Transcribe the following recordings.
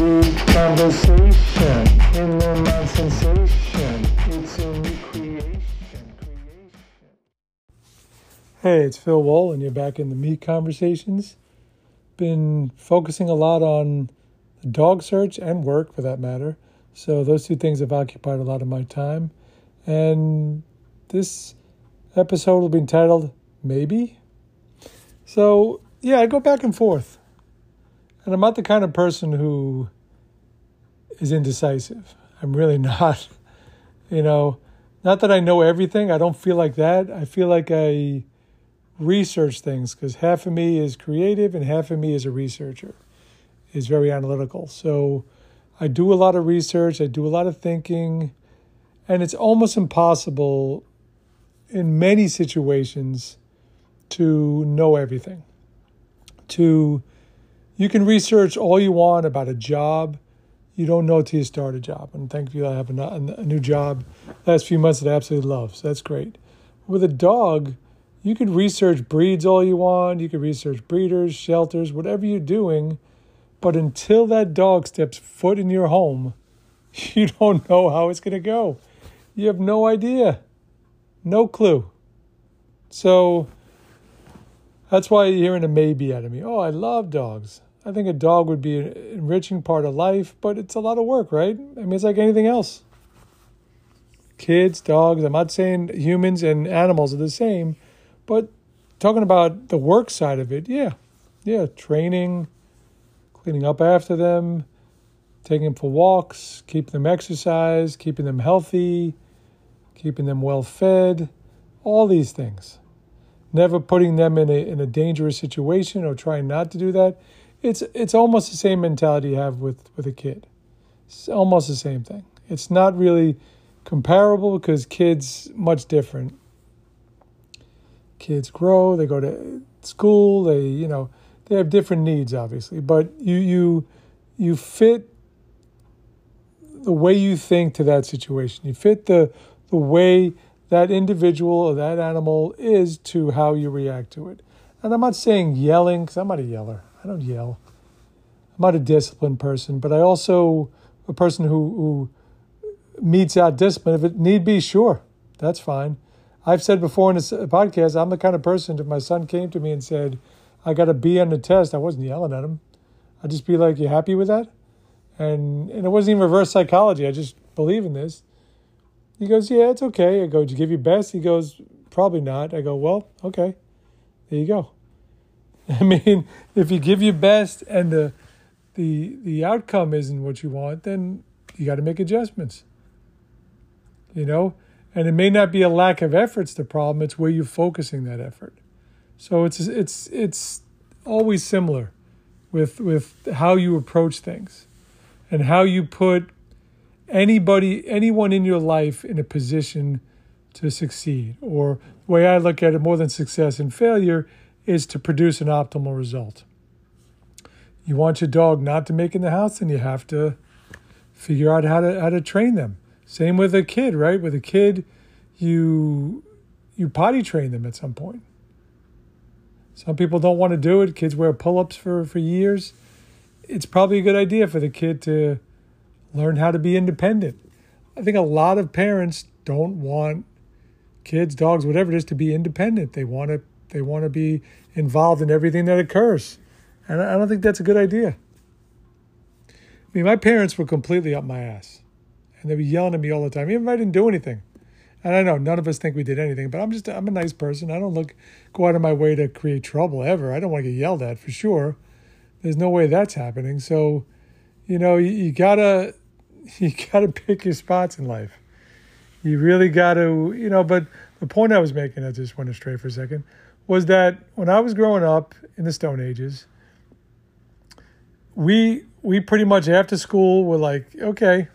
conversation sensation. It's new creation. Hey, it's Phil Wall, and you're back in the Meet Conversations. Been focusing a lot on dog search and work, for that matter. So those two things have occupied a lot of my time. And this episode will be entitled Maybe. So yeah, I go back and forth, and I'm not the kind of person who is indecisive. I'm really not. You know, not that I know everything. I don't feel like that. I feel like I research things because half of me is creative and half of me is a researcher, is very analytical. So I do a lot of research, I do a lot of thinking, and it's almost impossible in many situations to know everything. To you can research all you want about a job, you don't know till you start a job. And thank you, I have a, a new job last few months that I absolutely love. So that's great. With a dog, you could research breeds all you want. You could research breeders, shelters, whatever you're doing. But until that dog steps foot in your home, you don't know how it's going to go. You have no idea, no clue. So that's why you're hearing a maybe out of me. Oh, I love dogs. I think a dog would be an enriching part of life, but it's a lot of work, right? I mean, it's like anything else. Kids, dogs, I'm not saying humans and animals are the same, but talking about the work side of it, yeah. Yeah, training, cleaning up after them, taking them for walks, keeping them exercise, keeping them healthy, keeping them well fed, all these things. Never putting them in a in a dangerous situation or trying not to do that. It's it's almost the same mentality you have with, with a kid. It's almost the same thing. It's not really comparable because kids much different. Kids grow, they go to school, they you know, they have different needs obviously, but you you you fit the way you think to that situation. You fit the the way that individual or that animal is to how you react to it. And I'm not saying yelling because I'm not a yeller. I don't yell. I'm not a disciplined person, but I also a person who, who meets out discipline if it need be. Sure, that's fine. I've said before in this uh, podcast, I'm the kind of person if my son came to me and said, "I got a B on the test," I wasn't yelling at him. I'd just be like, "You happy with that?" And and it wasn't even reverse psychology. I just believe in this. He goes, Yeah, it's okay. I go, Did you give your best? He goes, Probably not. I go, Well, okay. There you go. I mean, if you give your best and the the the outcome isn't what you want, then you got to make adjustments. You know, and it may not be a lack of effort's the problem; it's where you're focusing that effort. So it's it's it's always similar with with how you approach things and how you put anybody, anyone in your life in a position to succeed. Or the way I look at it, more than success and failure, is to produce an optimal result. You want your dog not to make in the house, and you have to figure out how to how to train them. Same with a kid, right? With a kid, you you potty train them at some point. Some people don't want to do it. Kids wear pull-ups for, for years. It's probably a good idea for the kid to learn how to be independent. I think a lot of parents don't want kids, dogs, whatever it is, to be independent. They want to they want to be involved in everything that occurs, and I don't think that's a good idea. I mean, my parents were completely up my ass, and they were yelling at me all the time, even if I didn't do anything. And I know none of us think we did anything, but I'm just I'm a nice person. I don't look go out of my way to create trouble ever. I don't want to get yelled at for sure. There's no way that's happening. So, you know, you, you gotta you got to pick your spots in life. You really got to, you know. But the point I was making, I just went astray for a second, was that when I was growing up in the Stone Ages, we we pretty much after school were like, okay,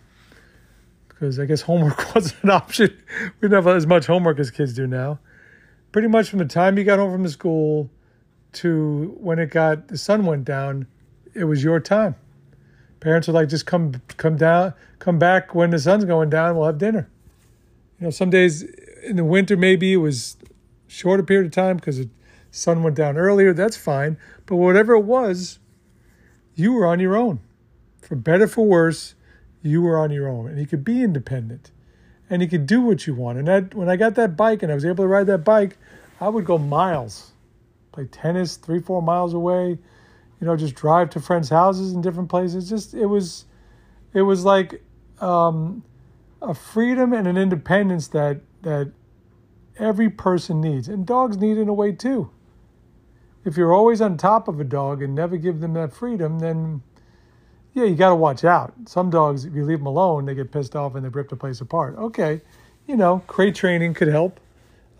because I guess homework wasn't an option. We didn't have as much homework as kids do now. Pretty much from the time you got home from the school to when it got the sun went down, it was your time. Parents are like, just come come down, come back when the sun's going down. We'll have dinner. You know, some days in the winter maybe it was shorter period of time because the sun went down earlier. That's fine. But whatever it was, you were on your own For better for worse, you were on your own and you could be independent and you could do what you want. And that when I got that bike and I was able to ride that bike, I would go miles, play tennis three, four miles away, you know, just drive to friends' houses in different places. Just it was, it was like um, a freedom and an independence that that every person needs, and dogs need in a way too. If you're always on top of a dog and never give them that freedom, then yeah, you got to watch out. Some dogs, if you leave them alone, they get pissed off and they rip the place apart. Okay, you know, crate training could help.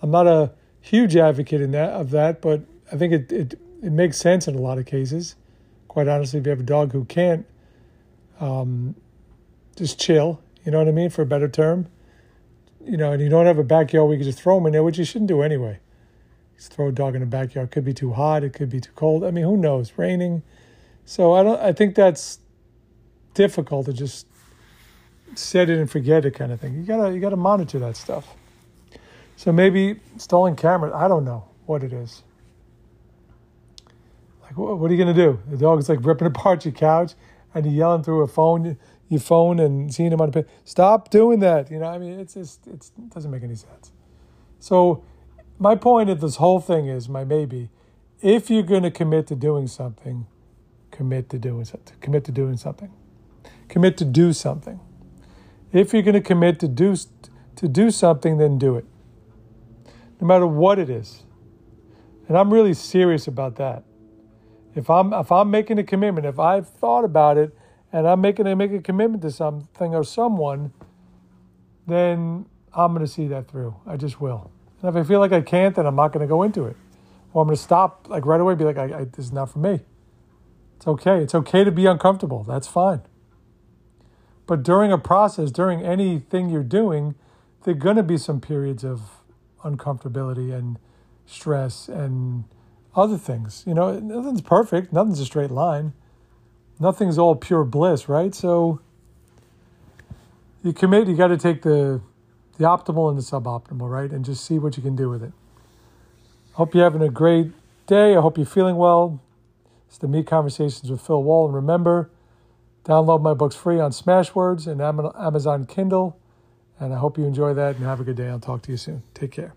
I'm not a huge advocate in that of that, but I think it, it it makes sense in a lot of cases. Quite honestly, if you have a dog who can't um, just chill, you know what I mean, for a better term, you know, and you don't have a backyard where you can just throw them in there, which you shouldn't do anyway. Just throw a dog in a backyard. It could be too hot. It could be too cold. I mean, who knows? Raining. So I don't. I think that's difficult to just set it and forget it kind of thing. You gotta you gotta monitor that stuff. So maybe stolen cameras. I don't know what it is. Like what, what are you gonna do? The dog's like ripping apart your couch and you're yelling through a phone, your phone, and seeing him on the. Page. Stop doing that. You know, I mean, it's just it's, it doesn't make any sense. So my point of this whole thing is my maybe, if you're going to commit to doing something, commit to doing something. Commit to doing something. Commit to do something. If you're going to commit to do to do something, then do it. No matter what it is. And I'm really serious about that. If I'm if I'm making a commitment, if I've thought about it and I'm making a make a commitment to something or someone, then I'm going to see that through. I just will. And if I feel like I can't, then I'm not going to go into it. Or I'm going to stop like right away. Be like, I, I, this is not for me. It's okay. It's okay to be uncomfortable. That's fine. But during a process, during anything you're doing, there are going to be some periods of uncomfortability and stress and other things. You know, nothing's perfect, nothing's a straight line, nothing's all pure bliss, right? So you commit, you got to take the the optimal and the suboptimal, right? And just see what you can do with it. Hope you're having a great day. I hope you're feeling well. It's the Meet Conversations with Phil Wall. And remember, download my books free on Smashwords and Amazon Kindle. And I hope you enjoy that and have a good day. I'll talk to you soon. Take care.